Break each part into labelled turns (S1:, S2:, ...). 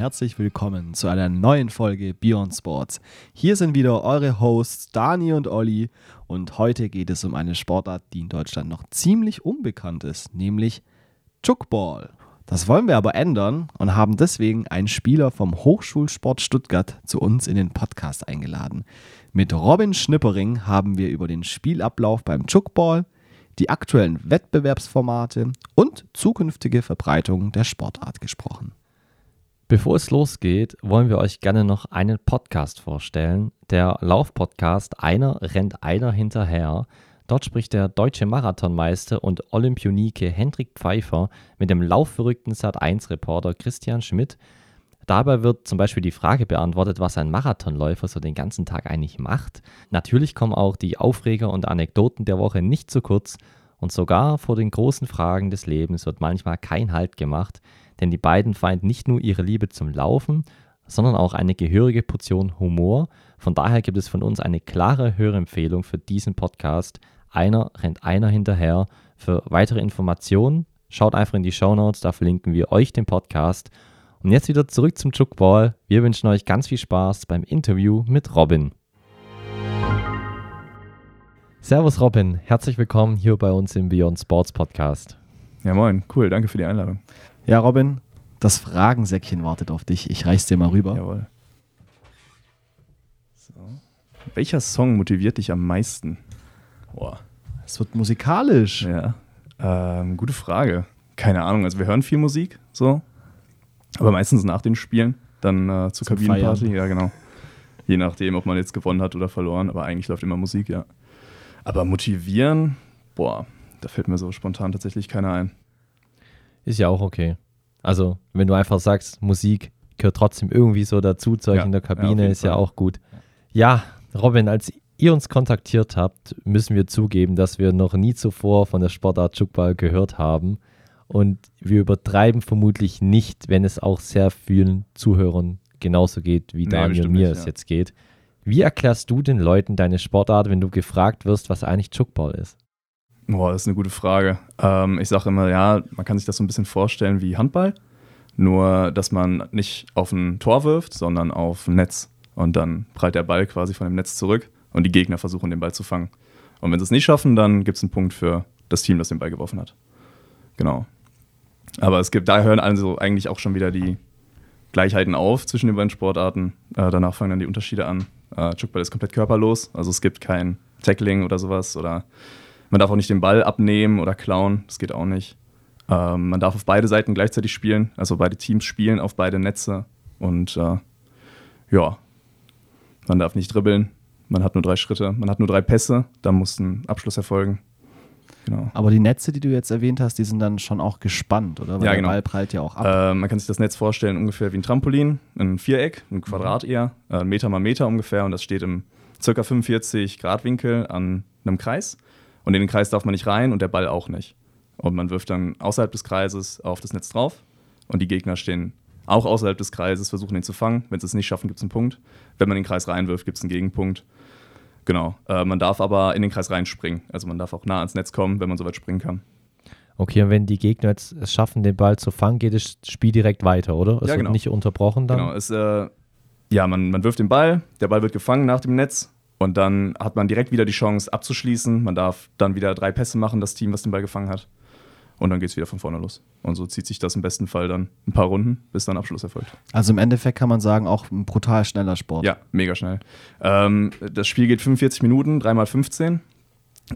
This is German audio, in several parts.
S1: Herzlich willkommen zu einer neuen Folge Beyond Sports. Hier sind wieder eure Hosts Dani und Olli und heute geht es um eine Sportart, die in Deutschland noch ziemlich unbekannt ist, nämlich Chuckball. Das wollen wir aber ändern und haben deswegen einen Spieler vom Hochschulsport Stuttgart zu uns in den Podcast eingeladen. Mit Robin Schnippering haben wir über den Spielablauf beim Chuckball, die aktuellen Wettbewerbsformate und zukünftige Verbreitung der Sportart gesprochen.
S2: Bevor es losgeht, wollen wir euch gerne noch einen Podcast vorstellen. Der Laufpodcast Einer rennt einer hinterher. Dort spricht der deutsche Marathonmeister und Olympionike Hendrik Pfeiffer mit dem laufverrückten Sat1-Reporter Christian Schmidt. Dabei wird zum Beispiel die Frage beantwortet, was ein Marathonläufer so den ganzen Tag eigentlich macht. Natürlich kommen auch die Aufreger und Anekdoten der Woche nicht zu kurz und sogar vor den großen Fragen des Lebens wird manchmal kein Halt gemacht denn die beiden vereint nicht nur ihre Liebe zum Laufen, sondern auch eine gehörige Portion Humor. Von daher gibt es von uns eine klare Hörempfehlung für diesen Podcast. Einer rennt einer hinterher. Für weitere Informationen schaut einfach in die Show Notes, da verlinken wir euch den Podcast. Und jetzt wieder zurück zum Jukball. Wir wünschen euch ganz viel Spaß beim Interview mit Robin. Servus Robin, herzlich willkommen hier bei uns im Beyond Sports Podcast.
S3: Ja moin, cool, danke für die Einladung.
S1: Ja, Robin, das Fragensäckchen wartet auf dich. Ich reich's dir mal rüber.
S3: Jawohl. So. Welcher Song motiviert dich am meisten?
S1: Boah. Es wird musikalisch.
S3: Ja. Ähm, gute Frage. Keine Ahnung. Also wir hören viel Musik, so. Aber meistens nach den Spielen, dann äh, zur Zum Kabinenparty. Feiern. Ja, genau. Je nachdem, ob man jetzt gewonnen hat oder verloren. Aber eigentlich läuft immer Musik, ja. Aber motivieren, boah, da fällt mir so spontan tatsächlich keiner ein.
S2: Ist ja auch okay. Also, wenn du einfach sagst, Musik gehört trotzdem irgendwie so dazu zu euch ja, in der Kabine, ja, ist Fall. ja auch gut. Ja, Robin, als ihr uns kontaktiert habt, müssen wir zugeben, dass wir noch nie zuvor von der Sportart Jukball gehört haben. Und wir übertreiben vermutlich nicht, wenn es auch sehr vielen Zuhörern genauso geht, wie nee, Daniel und mir nicht, es ja. jetzt geht. Wie erklärst du den Leuten deine Sportart, wenn du gefragt wirst, was eigentlich Jukball ist?
S3: Boah, das ist eine gute Frage. Ähm, ich sage immer, ja, man kann sich das so ein bisschen vorstellen wie Handball, nur dass man nicht auf ein Tor wirft, sondern auf ein Netz. Und dann prallt der Ball quasi von dem Netz zurück und die Gegner versuchen, den Ball zu fangen. Und wenn sie es nicht schaffen, dann gibt es einen Punkt für das Team, das den Ball geworfen hat. Genau. Aber es gibt, da hören also eigentlich auch schon wieder die Gleichheiten auf zwischen den beiden Sportarten. Äh, danach fangen dann die Unterschiede an. Äh, Chuckball ist komplett körperlos, also es gibt kein Tackling oder sowas oder man darf auch nicht den Ball abnehmen oder klauen, das geht auch nicht. Ähm, man darf auf beide Seiten gleichzeitig spielen, also beide Teams spielen auf beide Netze. Und äh, ja, man darf nicht dribbeln, man hat nur drei Schritte, man hat nur drei Pässe, da muss ein Abschluss erfolgen.
S1: Genau. Aber die Netze, die du jetzt erwähnt hast, die sind dann schon auch gespannt, oder?
S3: Weil ja, genau.
S1: der Ball prallt ja auch ab.
S3: Äh, man kann sich das Netz vorstellen ungefähr wie ein Trampolin, ein Viereck, ein Quadrat mhm. eher, äh, Meter mal Meter ungefähr und das steht im ca. 45 Grad Winkel an einem Kreis. Und in den Kreis darf man nicht rein und der Ball auch nicht. Und man wirft dann außerhalb des Kreises auf das Netz drauf und die Gegner stehen auch außerhalb des Kreises, versuchen ihn zu fangen. Wenn sie es nicht schaffen, gibt es einen Punkt. Wenn man den Kreis reinwirft, gibt es einen Gegenpunkt. Genau. Äh, man darf aber in den Kreis reinspringen. Also man darf auch nah ans Netz kommen, wenn man so weit springen kann.
S2: Okay, und wenn die Gegner jetzt es schaffen, den Ball zu fangen, geht das Spiel direkt weiter, oder? Es
S3: ja,
S2: genau. wird nicht unterbrochen dann?
S3: Genau, es, äh, ja, man, man wirft den Ball, der Ball wird gefangen nach dem Netz und dann hat man direkt wieder die Chance abzuschließen. Man darf dann wieder drei Pässe machen, das Team, was den Ball gefangen hat. Und dann geht es wieder von vorne los. Und so zieht sich das im besten Fall dann ein paar Runden, bis dann Abschluss erfolgt.
S1: Also im Endeffekt kann man sagen, auch ein brutal schneller Sport.
S3: Ja, mega schnell. Ähm, das Spiel geht 45 Minuten, 3 x 15.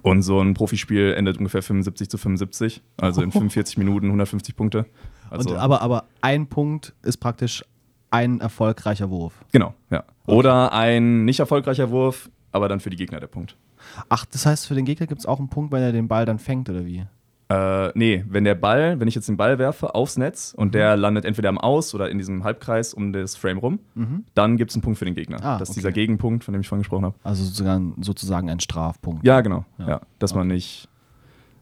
S3: Und so ein Profispiel endet ungefähr 75 zu 75. Also in 45 Minuten 150 Punkte. Also
S1: Und, aber, aber ein Punkt ist praktisch ein erfolgreicher Wurf.
S3: Genau, ja. Oder ein nicht erfolgreicher Wurf aber dann für die Gegner der Punkt.
S1: Ach, das heißt, für den Gegner gibt es auch einen Punkt, wenn er den Ball dann fängt, oder wie?
S3: Äh, nee, wenn der Ball, wenn ich jetzt den Ball werfe aufs Netz und mhm. der landet entweder am Aus oder in diesem Halbkreis um das Frame rum, mhm. dann gibt es einen Punkt für den Gegner. Ah, das ist okay. dieser Gegenpunkt, von dem ich vorhin gesprochen habe.
S1: Also sozusagen, sozusagen ein Strafpunkt.
S3: Ja, genau. Ja. ja dass okay. man nicht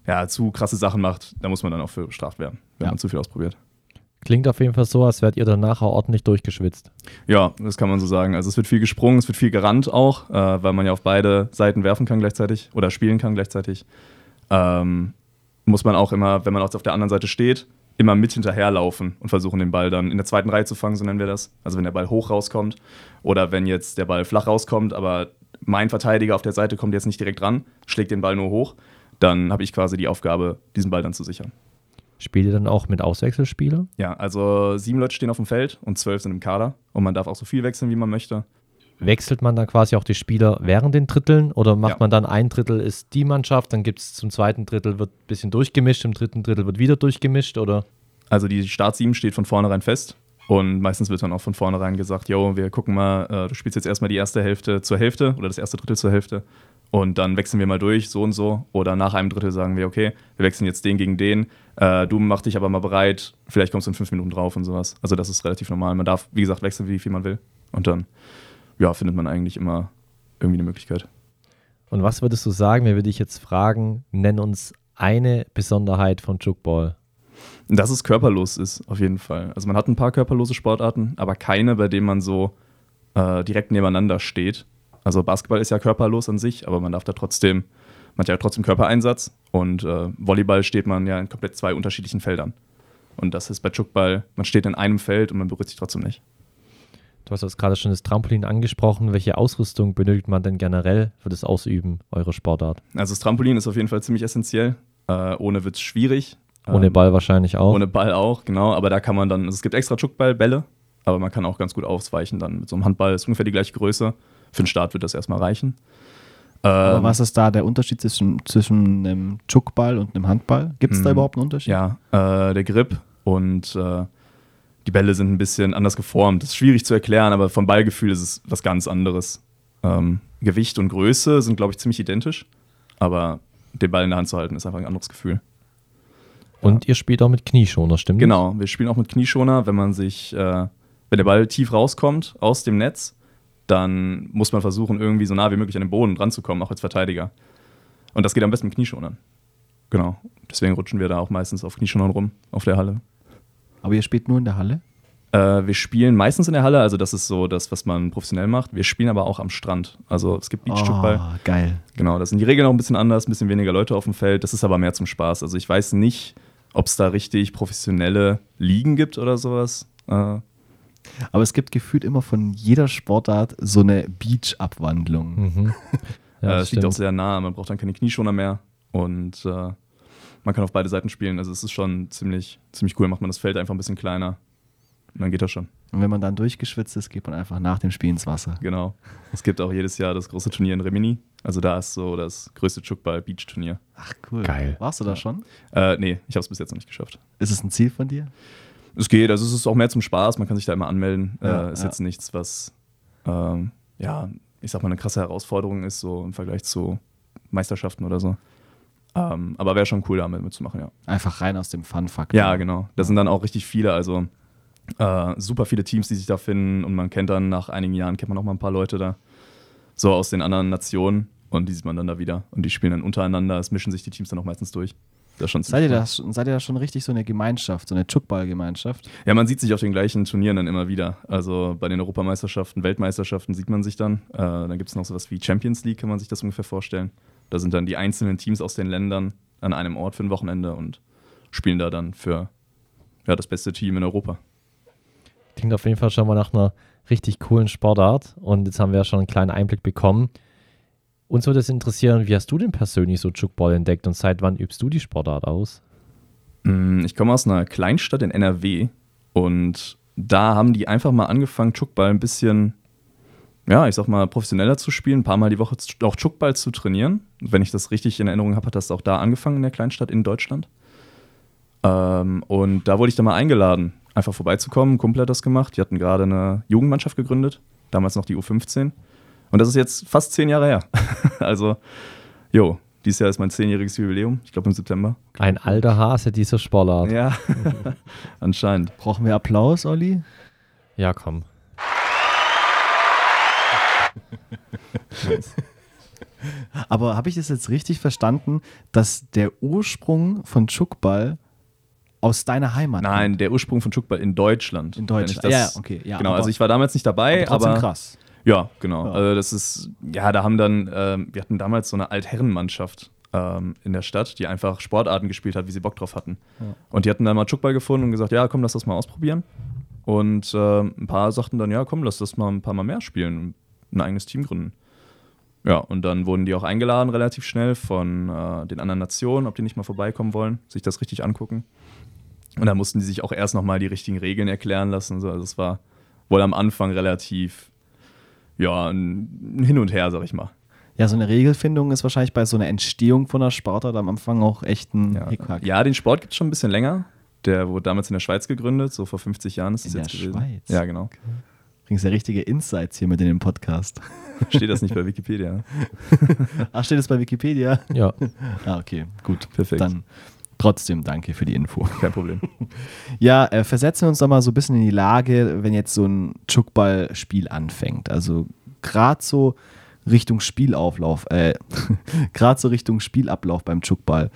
S3: ja, zu krasse Sachen macht, da muss man dann auch für bestraft werden, wenn ja. man zu viel ausprobiert.
S2: Klingt auf jeden Fall so, als wärt ihr danach ordentlich durchgeschwitzt.
S3: Ja, das kann man so sagen. Also es wird viel gesprungen, es wird viel gerannt auch, äh, weil man ja auf beide Seiten werfen kann gleichzeitig oder spielen kann gleichzeitig. Ähm, muss man auch immer, wenn man auf der anderen Seite steht, immer mit hinterherlaufen und versuchen, den Ball dann in der zweiten Reihe zu fangen, so nennen wir das. Also wenn der Ball hoch rauskommt oder wenn jetzt der Ball flach rauskommt, aber mein Verteidiger auf der Seite kommt jetzt nicht direkt ran, schlägt den Ball nur hoch, dann habe ich quasi die Aufgabe, diesen Ball dann zu sichern.
S2: Spielt ihr dann auch mit Auswechselspieler?
S3: Ja, also sieben Leute stehen auf dem Feld und zwölf sind im Kader und man darf auch so viel wechseln, wie man möchte.
S2: Wechselt man dann quasi auch die Spieler während den Dritteln oder macht
S3: Ja.
S2: man dann ein Drittel ist die Mannschaft, dann gibt es zum zweiten Drittel wird ein bisschen durchgemischt, im dritten Drittel wird wieder durchgemischt oder?
S3: Also die Start 7 steht von vornherein fest. Und meistens wird dann auch von vornherein gesagt, yo, wir gucken mal, äh, du spielst jetzt erstmal die erste Hälfte zur Hälfte oder das erste Drittel zur Hälfte. Und dann wechseln wir mal durch, so und so. Oder nach einem Drittel sagen wir, okay, wir wechseln jetzt den gegen den. Äh, du mach dich aber mal bereit, vielleicht kommst du in fünf Minuten drauf und sowas. Also das ist relativ normal. Man darf, wie gesagt, wechseln, wie viel man will. Und dann, ja, findet man eigentlich immer irgendwie eine Möglichkeit.
S2: Und was würdest du sagen, wenn wir dich jetzt fragen, nenn uns eine Besonderheit von Jukball?
S3: Dass es körperlos ist, auf jeden Fall. Also man hat ein paar körperlose Sportarten, aber keine, bei denen man so äh, direkt nebeneinander steht. Also Basketball ist ja körperlos an sich, aber man darf da trotzdem, man hat ja trotzdem Körpereinsatz und äh, Volleyball steht man ja in komplett zwei unterschiedlichen Feldern. Und das ist bei Jukball, man steht in einem Feld und man berührt sich trotzdem nicht.
S2: Du hast jetzt gerade schon das Trampolin angesprochen. Welche Ausrüstung benötigt man denn generell für das Ausüben eurer Sportart?
S3: Also das Trampolin ist auf jeden Fall ziemlich essentiell. Äh, ohne wird es schwierig.
S2: Ohne
S3: Ähm,
S2: Ball wahrscheinlich auch.
S3: Ohne Ball auch, genau. Aber da kann man dann, also es gibt extra Jukball-Bälle, aber man kann auch ganz gut ausweichen dann mit so einem Handball. Ist ungefähr die gleiche Größe. Für den Start wird das erstmal reichen.
S1: Aber
S3: Ähm,
S1: was ist da der Unterschied zwischen, zwischen einem Chuckball und einem Handball? Gibt es da
S3: Hm.
S1: überhaupt einen Unterschied?
S3: Ja, äh, der Grip und äh, die Bälle sind ein bisschen anders geformt. Das ist schwierig zu erklären, aber vom Ballgefühl ist es was ganz anderes. Ähm, Gewicht und Größe sind, glaube ich, ziemlich identisch, aber den Ball in der Hand zu halten ist einfach ein anderes Gefühl.
S2: Und ihr spielt auch mit Knieschoner, stimmt? das?
S3: Genau, wir spielen auch mit Knieschoner, wenn man sich, äh, wenn der Ball tief rauskommt aus dem Netz, dann muss man versuchen, irgendwie so nah wie möglich an den Boden ranzukommen, auch als Verteidiger. Und das geht am besten mit Knieschonern. Genau. Deswegen rutschen wir da auch meistens auf Knieschonern rum, auf der Halle.
S1: Aber ihr spielt nur in der Halle?
S3: Äh, wir spielen meistens in der Halle, also das ist so das, was man professionell macht. Wir spielen aber auch am Strand. Also es gibt Beachjukball.
S1: Oh, geil.
S3: Genau, das sind die Regeln auch ein bisschen anders, ein bisschen weniger Leute auf dem Feld. Das ist aber mehr zum Spaß. Also ich weiß nicht, ob es da richtig professionelle Ligen gibt oder sowas. Äh,
S1: Aber es gibt gefühlt immer von jeder Sportart so eine Beach-Abwandlung.
S2: Mhm.
S3: Ja, es liegt auch sehr nah, man braucht dann keine Knieschoner mehr und äh, man kann auf beide Seiten spielen. Also es ist schon ziemlich, ziemlich cool, macht man das Feld einfach ein bisschen kleiner und dann geht das schon.
S1: Und wenn man dann durchgeschwitzt ist, geht man einfach nach dem Spiel ins Wasser.
S3: Genau. Es gibt auch jedes Jahr das große Turnier in Rimini. Also da ist so das größte Chukball-Beach-Turnier.
S1: Ach, cool.
S2: Geil.
S1: Warst du da schon?
S3: Äh, nee, ich habe es bis jetzt noch nicht geschafft.
S1: Ist es ein Ziel von dir?
S3: Es geht, also es ist auch mehr zum Spaß, man kann sich da immer anmelden.
S1: Ja,
S3: äh, ist
S1: ja.
S3: jetzt nichts, was, ähm, ja, ich sag mal, eine krasse Herausforderung ist, so im Vergleich zu Meisterschaften oder so. Ähm, aber wäre schon cool, da mit- mitzumachen, ja.
S1: Einfach rein aus dem Fun-Faktor.
S3: Ja, genau. Da sind dann auch richtig viele, also äh, super viele Teams, die sich da finden und man kennt dann nach einigen Jahren, kennt man auch mal ein paar Leute da, so aus den anderen Nationen und die sieht man dann da wieder und die spielen dann untereinander, es mischen sich die Teams dann auch meistens durch. Das schon
S1: Seid ihr, da, schon- seid ihr da schon richtig so eine Gemeinschaft, so eine Chuckball-Gemeinschaft?
S3: Ja, man sieht sich auf den gleichen Turnieren dann immer wieder. Also bei den Europameisterschaften, Weltmeisterschaften sieht man sich dann. Äh, dann gibt es noch sowas wie Champions League, kann man sich das ungefähr vorstellen. Da sind dann die einzelnen Teams aus den Ländern an einem Ort für ein Wochenende und spielen da dann für ja, das beste Team in Europa.
S2: Klingt auf jeden Fall schon mal nach einer richtig coolen Sportart. Und jetzt haben wir ja schon einen kleinen Einblick bekommen. Uns würde es interessieren, wie hast du denn persönlich so Jukball entdeckt und seit wann übst du die Sportart aus?
S3: Mm, Ich komme aus einer Kleinstadt in NRW und da haben die einfach mal angefangen, Chuckball ein bisschen, ja, ich sag mal, professioneller zu spielen, ein paar Mal die Woche auch Chuckball zu trainieren. Wenn ich das richtig in Erinnerung habe, hat das auch da angefangen in der Kleinstadt in Deutschland. Ähm, und da wurde ich dann mal eingeladen, einfach vorbeizukommen. Ein Kumpel hat das gemacht. Die hatten gerade eine Jugendmannschaft gegründet, damals noch die U15. Und das ist jetzt fast zehn Jahre her. also, jo, dieses Jahr ist mein zehnjähriges Jubiläum, ich glaube im September.
S2: Ein alter Hase dieser Sportart. Ja,
S3: Ja, anscheinend.
S1: Brauchen wir Applaus, Olli?
S2: komm.
S1: Aber habe ich das jetzt richtig verstanden, dass der Ursprung von Chuckball aus deiner Heimat
S3: Nein,
S1: kommt?
S3: der Ursprung von Chuckball in Deutschland.
S1: In Deutschland.
S3: Das,
S1: ja, okay. Ja,
S3: genau,
S1: aber-
S3: also ich war damals nicht dabei,
S1: aber trotzdem
S3: aber,
S1: krass.
S3: Ja, genau.
S1: Ja.
S3: Also das ist, ja, da haben dann, ähm, wir hatten damals so eine Altherrenmannschaft ähm, in der Stadt, die einfach Sportarten gespielt hat, wie sie Bock drauf hatten.
S1: Ja.
S3: Und die hatten dann mal Chuckball gefunden und gesagt, ja, komm, lass das mal ausprobieren. Und äh, ein paar sagten dann, ja, komm, lass das mal ein paar Mal mehr spielen und ein eigenes Team gründen. Ja, und dann wurden die auch eingeladen relativ schnell von äh, den anderen Nationen, ob die nicht mal vorbeikommen wollen, sich das richtig angucken. Und dann mussten die sich auch erst nochmal die richtigen Regeln erklären lassen. So. Also es war wohl am Anfang relativ, ja, ein Hin und Her, sag ich mal.
S1: Ja, so eine Regelfindung ist wahrscheinlich bei so einer Entstehung von der Sportart am Anfang auch echt ein
S3: Ja,
S1: Hickhack.
S3: ja den Sport gibt es schon ein bisschen länger. Der wurde damals in der Schweiz gegründet, so vor 50 Jahren ist
S1: In
S3: das
S1: der
S3: jetzt gewesen.
S1: Schweiz?
S3: Ja, genau.
S1: Bringst ja richtige Insights hier mit in den Podcast.
S3: Steht das nicht bei Wikipedia?
S1: Ach, steht es bei Wikipedia?
S2: Ja,
S1: Ah, okay, gut.
S3: Perfekt.
S1: Dann trotzdem danke für die Info.
S3: Kein Problem.
S1: Ja, äh, versetzen wir uns doch mal so ein bisschen in die Lage, wenn jetzt so ein Chuckball-Spiel anfängt. Also gerade so Richtung Spielauflauf, äh, gerade so Richtung Spielablauf beim Chuckball.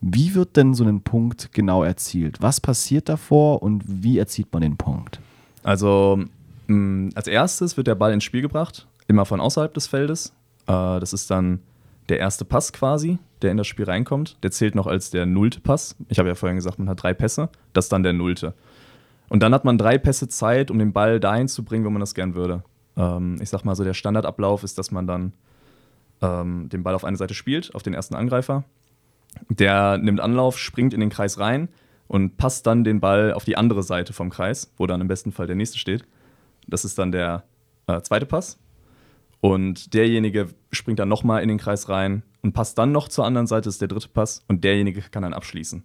S1: Wie wird denn so ein Punkt genau erzielt? Was passiert davor und wie erzielt man den Punkt?
S3: Also mh, als erstes wird der Ball ins Spiel gebracht, immer von außerhalb des Feldes. Äh, das ist dann der erste Pass quasi, der in das Spiel reinkommt. Der zählt noch als der nullte Pass. Ich habe ja vorhin gesagt, man hat drei Pässe. Das ist dann der nullte. Und dann hat man drei Pässe Zeit, um den Ball dahin zu bringen, wo man das gern würde. Ähm, ich sag mal so, der Standardablauf ist, dass man dann ähm, den Ball auf eine Seite spielt, auf den ersten Angreifer. Der nimmt Anlauf, springt in den Kreis rein und passt dann den Ball auf die andere Seite vom Kreis, wo dann im besten Fall der nächste steht. Das ist dann der äh, zweite Pass. Und derjenige springt dann nochmal in den Kreis rein und passt dann noch zur anderen Seite, das ist der dritte Pass. Und derjenige kann dann abschließen.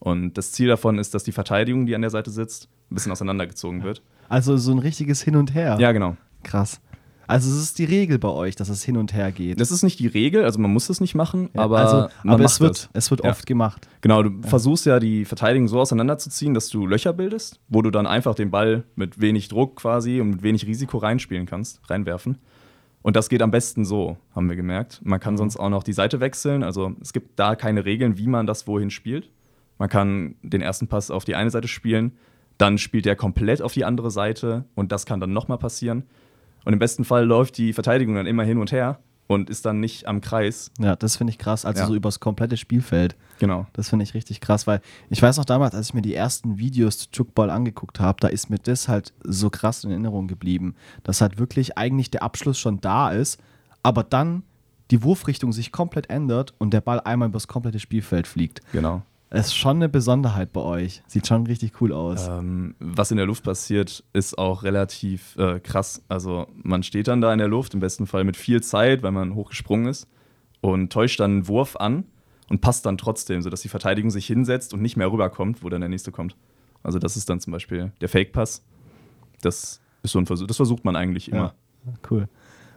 S3: Und das Ziel davon ist, dass die Verteidigung, die an der Seite sitzt, ein bisschen auseinandergezogen wird.
S1: Also so ein richtiges Hin und Her.
S3: Ja, genau.
S1: Krass. Also es ist die Regel bei euch, dass es hin und her geht.
S3: Das ist nicht die Regel, also man muss das nicht machen,
S1: Ja,
S3: aber,
S1: also, aber es wird,
S3: das.
S1: es wird
S3: Ja.
S1: oft gemacht.
S3: Genau, du versuchst ja die Verteidigung so auseinanderzuziehen, dass du Löcher bildest, wo du dann einfach den Ball mit wenig Druck quasi und mit wenig Risiko reinspielen kannst, reinwerfen. Und das geht am besten so, haben wir gemerkt. Man kann sonst auch noch die Seite wechseln. Also es gibt da keine Regeln, wie man das wohin spielt. Man kann den ersten Pass auf die eine Seite spielen, dann spielt er komplett auf die andere Seite und das kann dann nochmal passieren. Und im besten Fall läuft die Verteidigung dann immer hin und her und ist dann nicht am Kreis.
S1: Ja, das finde ich krass. Also
S3: Ja.
S1: so übers komplette Spielfeld.
S3: Genau.
S1: Das finde ich richtig krass, weil ich weiß noch damals, als ich mir die ersten Videos zu Chuckball angeguckt habe, da ist mir das halt so krass in Erinnerung geblieben, dass halt wirklich eigentlich der Abschluss schon da ist, aber dann die Wurfrichtung sich komplett ändert und der Ball einmal übers komplette Spielfeld fliegt.
S3: Genau.
S1: Ist schon eine Besonderheit bei euch. Sieht schon richtig cool aus.
S3: Ähm, was in der Luft passiert, ist auch relativ äh, krass. Also man steht dann da in der Luft, im besten Fall mit viel Zeit, weil man hochgesprungen ist, und täuscht dann einen Wurf an und passt dann trotzdem, sodass die Verteidigung sich hinsetzt und nicht mehr rüberkommt, wo dann der nächste kommt. Also das ist dann zum Beispiel der Fake-Pass. Das ist so ein Versuch, das versucht man eigentlich immer.
S1: Ja, cool.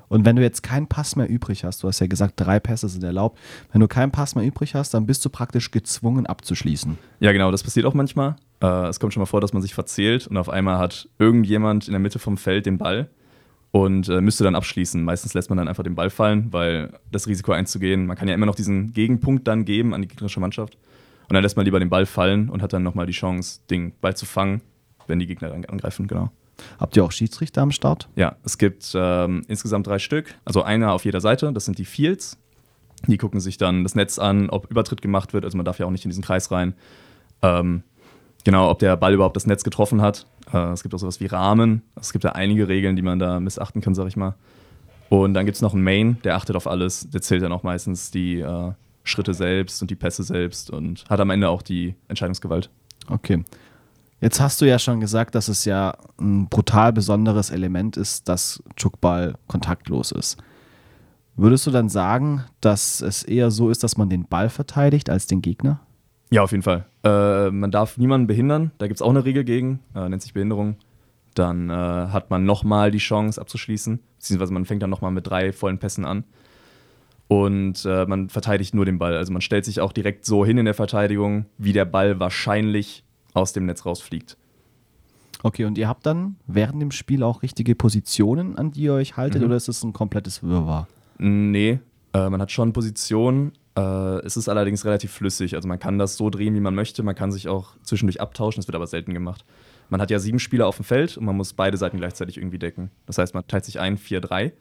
S1: Und wenn du jetzt keinen Pass mehr übrig hast, du hast ja gesagt, drei Pässe sind erlaubt, wenn du keinen Pass mehr übrig hast, dann bist du praktisch gezwungen abzuschließen.
S3: Ja, genau, das passiert auch manchmal. Äh, es kommt schon mal vor, dass man sich verzählt und auf einmal hat irgendjemand in der Mitte vom Feld den Ball und äh, müsste dann abschließen. Meistens lässt man dann einfach den Ball fallen, weil das Risiko einzugehen, man kann ja immer noch diesen Gegenpunkt dann geben an die gegnerische Mannschaft. Und dann lässt man lieber den Ball fallen und hat dann nochmal die Chance, den Ball zu fangen, wenn die Gegner dann angreifen, genau.
S1: Habt ihr auch Schiedsrichter am Start?
S3: Ja, es gibt ähm, insgesamt drei Stück, also einer auf jeder Seite, das sind die Fields. Die gucken sich dann das Netz an, ob Übertritt gemacht wird, also man darf ja auch nicht in diesen Kreis rein. Ähm, genau, ob der Ball überhaupt das Netz getroffen hat. Äh, es gibt auch sowas wie Rahmen. Es gibt da einige Regeln, die man da missachten kann, sag ich mal. Und dann gibt es noch einen Main, der achtet auf alles. Der zählt dann auch meistens die äh, Schritte selbst und die Pässe selbst und hat am Ende auch die Entscheidungsgewalt.
S1: Okay. Jetzt hast du ja schon gesagt, dass es ja ein brutal besonderes Element ist, dass Chuckball kontaktlos ist. Würdest du dann sagen, dass es eher so ist, dass man den Ball verteidigt als den Gegner?
S3: Ja, auf jeden Fall. Äh, man darf niemanden behindern. Da gibt es auch eine Regel gegen, äh, nennt sich Behinderung. Dann äh, hat man nochmal die Chance abzuschließen, beziehungsweise man fängt dann nochmal mit drei vollen Pässen an. Und äh, man verteidigt nur den Ball. Also man stellt sich auch direkt so hin in der Verteidigung, wie der Ball wahrscheinlich aus dem Netz rausfliegt.
S1: Okay, und ihr habt dann während dem Spiel auch richtige Positionen, an die ihr euch haltet,
S3: Mhm.
S1: oder ist es ein komplettes Wirrwarr?
S3: Nee, äh, man hat schon Positionen. Äh, es ist allerdings relativ flüssig. Also man kann das so drehen, wie man möchte. Man kann sich auch zwischendurch abtauschen. Das wird aber selten gemacht. Man hat ja sieben Spieler auf dem Feld und man muss beide Seiten gleichzeitig irgendwie decken. Das heißt, man teilt sich ein 4-3.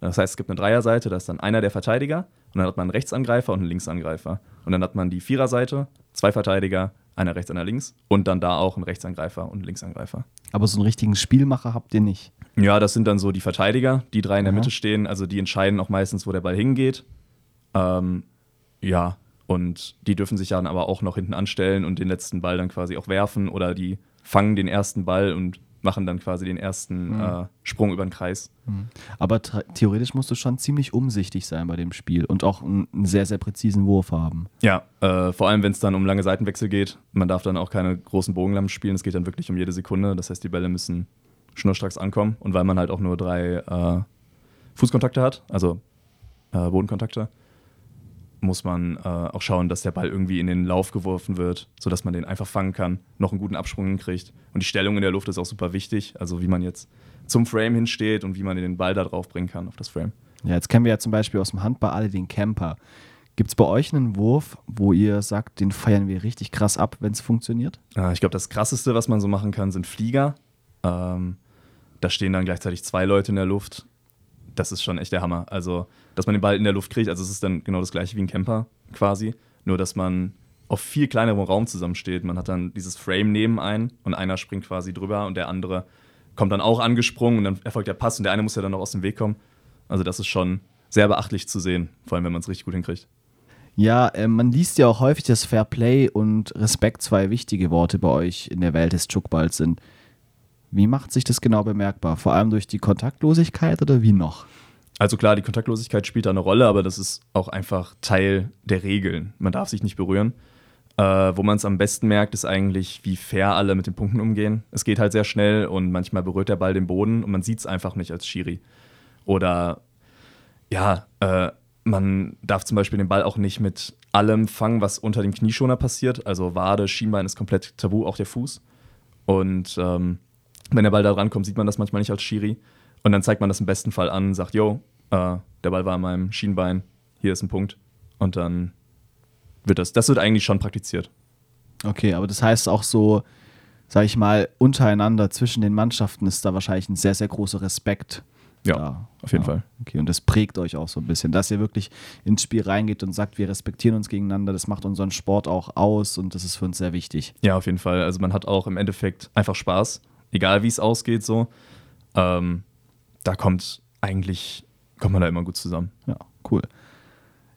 S3: Das heißt, es gibt eine Dreierseite, da ist dann einer der Verteidiger und dann hat man einen Rechtsangreifer und einen Linksangreifer. Und dann hat man die Viererseite, zwei Verteidiger, einer rechts, einer links und dann da auch einen Rechtsangreifer und einen Linksangreifer.
S1: Aber so einen richtigen Spielmacher habt ihr nicht.
S3: Ja, das sind dann so die Verteidiger, die drei in der
S1: Aha.
S3: Mitte stehen. Also die entscheiden auch meistens, wo der Ball hingeht. Ähm, ja, und die dürfen sich dann aber auch noch hinten anstellen und den letzten Ball dann quasi auch werfen oder die fangen den ersten Ball und machen dann quasi den ersten
S1: Mhm.
S3: äh, Sprung über den Kreis.
S1: Aber tra- theoretisch musst du schon ziemlich umsichtig sein bei dem Spiel und auch einen, einen sehr, sehr präzisen Wurf haben.
S3: Ja, äh, vor allem wenn es dann um lange Seitenwechsel geht. Man darf dann auch keine großen Bogenlampen spielen. Es geht dann wirklich um jede Sekunde. Das heißt, die Bälle müssen schnurstracks ankommen. Und weil man halt auch nur drei äh, Fußkontakte hat, also äh, Bodenkontakte, muss man äh, auch schauen, dass der Ball irgendwie in den Lauf geworfen wird, sodass man den einfach fangen kann, noch einen guten Absprung hinkriegt. Und die Stellung in der Luft ist auch super wichtig. Also wie man jetzt zum Frame hinsteht und wie man den Ball da drauf bringen kann auf das Frame.
S1: Ja, jetzt kennen wir ja zum Beispiel aus dem Handball alle den Camper. Gibt es bei euch einen Wurf, wo ihr sagt, den feiern wir richtig krass ab, wenn es funktioniert?
S3: Äh, ich glaube, das krasseste, was man so machen kann, sind Flieger. Ähm, da stehen dann gleichzeitig zwei Leute in der Luft. Das ist schon echt der Hammer. Also, dass man den Ball in der Luft kriegt, also es ist dann genau das gleiche wie ein Camper quasi. Nur, dass man auf viel kleinerem Raum zusammensteht. Man hat dann dieses Frame neben einen und einer springt quasi drüber und der andere kommt dann auch angesprungen und dann erfolgt der Pass und der eine muss ja dann noch aus dem Weg kommen. Also, das ist schon sehr beachtlich zu sehen, vor allem wenn man es richtig gut hinkriegt.
S1: Ja, äh, man liest ja auch häufig, dass Fair Play und Respekt zwei wichtige Worte bei euch in der Welt des Chukballs sind. Wie macht sich das genau bemerkbar? Vor allem durch die Kontaktlosigkeit oder wie noch?
S3: Also klar, die Kontaktlosigkeit spielt da eine Rolle, aber das ist auch einfach Teil der Regeln. Man darf sich nicht berühren. Äh, wo man es am besten merkt, ist eigentlich, wie fair alle mit den Punkten umgehen. Es geht halt sehr schnell und manchmal berührt der Ball den Boden und man sieht es einfach nicht als Schiri. Oder ja, äh, man darf zum Beispiel den Ball auch nicht mit allem fangen, was unter dem Knieschoner passiert. Also Wade, Schienbein ist komplett tabu, auch der Fuß. Und ähm, wenn der Ball da rankommt, sieht man das manchmal nicht als Schiri. Und dann zeigt man das im besten Fall an, sagt, yo, äh, der Ball war an meinem Schienbein, hier ist ein Punkt. Und dann wird das, das wird eigentlich schon praktiziert.
S1: Okay, aber das heißt auch so, sag ich mal, untereinander zwischen den Mannschaften ist da wahrscheinlich ein sehr, sehr großer Respekt.
S3: Ja,
S1: da.
S3: auf jeden
S1: Ja,
S3: Fall.
S1: Okay, und das prägt euch auch so ein bisschen, dass ihr wirklich ins Spiel reingeht und sagt, wir respektieren uns gegeneinander, das macht unseren Sport auch aus und das ist für uns sehr wichtig.
S3: Ja, auf jeden Fall. Also man hat auch im Endeffekt einfach Spaß, egal wie es ausgeht so. Ähm, da kommt eigentlich, kommt man da immer gut zusammen.
S1: Ja, cool.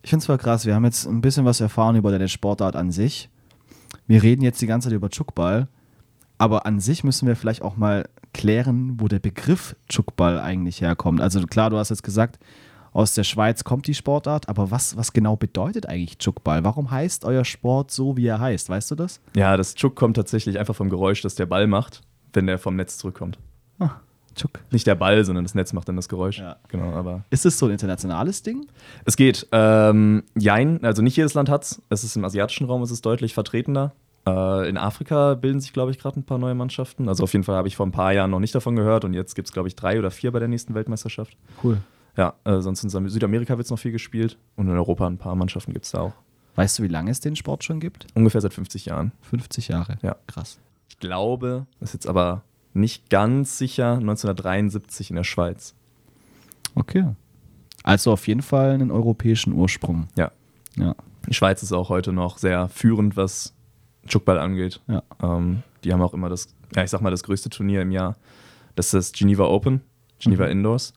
S1: Ich finde es voll krass, wir haben jetzt ein bisschen was erfahren über deine Sportart an sich. Wir reden jetzt die ganze Zeit über Chukball, aber an sich müssen wir vielleicht auch mal klären, wo der Begriff Chukball eigentlich herkommt. Also klar, du hast jetzt gesagt, aus der Schweiz kommt die Sportart, aber was, was genau bedeutet eigentlich Chukball? Warum heißt euer Sport so, wie er heißt? Weißt du das?
S3: Ja, das Chuk kommt tatsächlich einfach vom Geräusch, das der Ball macht, wenn der vom Netz zurückkommt.
S1: Ah, Chuk.
S3: Nicht der Ball, sondern das Netz macht dann das Geräusch.
S1: Ja.
S3: Genau, aber
S1: Ist es so ein internationales Ding?
S3: es geht. Ähm, jein, also nicht jedes Land hat's. Es ist im asiatischen Raum, es ist deutlich vertretener. Äh, in Afrika bilden sich, glaube ich, gerade ein paar neue Mannschaften. Also auf jeden Fall habe ich vor ein paar Jahren noch nicht davon gehört und jetzt gibt es, glaube ich, drei oder vier bei der nächsten Weltmeisterschaft.
S1: Cool.
S3: Ja, äh, sonst in Südamerika wird es noch viel gespielt und in Europa ein paar Mannschaften gibt es da auch.
S1: Weißt du, wie lange es den Sport schon gibt?
S3: Ungefähr seit 50 Jahren.
S1: 50 Jahre.
S3: Ja.
S1: Krass.
S3: Ich glaube, ist jetzt aber nicht ganz sicher, 1973 in der Schweiz.
S1: Okay. Also auf jeden Fall einen europäischen Ursprung.
S3: Ja.
S1: Ja.
S3: Die Schweiz ist auch heute noch sehr führend, was Chukball angeht.
S1: Ja.
S3: Ähm, die haben auch immer das, ja, ich sag mal, das größte Turnier im Jahr. Das ist das Geneva Open, Geneva
S1: Mhm.
S3: Indoors.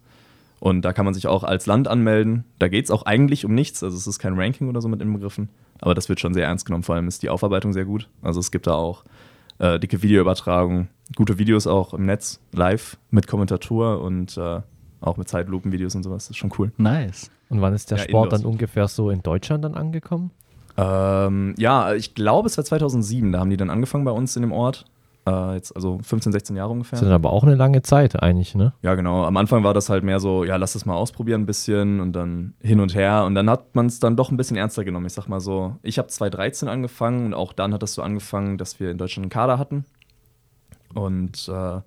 S3: Und da kann man sich auch als Land anmelden. Da geht es auch eigentlich um nichts. Also es ist kein Ranking oder so mit inbegriffen. Aber das wird schon sehr ernst genommen. Vor allem ist die Aufarbeitung sehr gut. Also es gibt da auch äh, dicke Videoübertragungen, gute Videos auch im Netz, live mit Kommentatur und äh, auch mit Zeitlupenvideos und sowas. Das ist schon cool.
S1: Nice.
S2: Und wann ist der
S3: Ja,
S2: Sport
S3: Indoors.
S2: dann ungefähr so in Deutschland dann angekommen?
S3: Ähm, ja, ich glaube, es war 2007. Da haben die dann angefangen bei uns in dem Ort. Äh, jetzt also 15, 16 Jahre ungefähr.
S2: Das ist aber auch eine lange Zeit eigentlich, ne?
S3: Ja, genau. Am Anfang war das halt mehr so, ja, lass das mal ausprobieren ein bisschen und dann hin und her. Und dann hat man es dann doch ein bisschen ernster genommen. Ich sag mal so, ich habe 2013 angefangen und auch dann hat das so angefangen, dass wir in Deutschland einen Kader hatten. Und äh,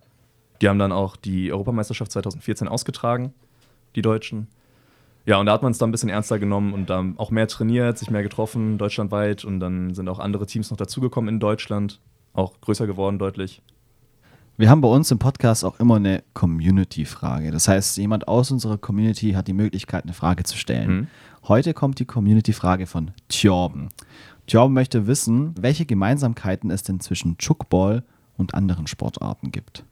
S3: die haben dann auch die Europameisterschaft 2014 ausgetragen, die Deutschen. Ja, und da hat man es dann ein bisschen ernster genommen und dann auch mehr trainiert, sich mehr getroffen, deutschlandweit. Und dann sind auch andere Teams noch dazugekommen in Deutschland, auch größer geworden deutlich.
S1: Wir haben bei uns im Podcast auch immer eine Community-Frage. Das heißt, jemand aus unserer Community hat die Möglichkeit, eine Frage zu stellen.
S3: Mhm.
S1: Heute kommt die Community-Frage von Tjorben. Tjorben möchte wissen, welche Gemeinsamkeiten es denn zwischen Chuckball und anderen Sportarten gibt.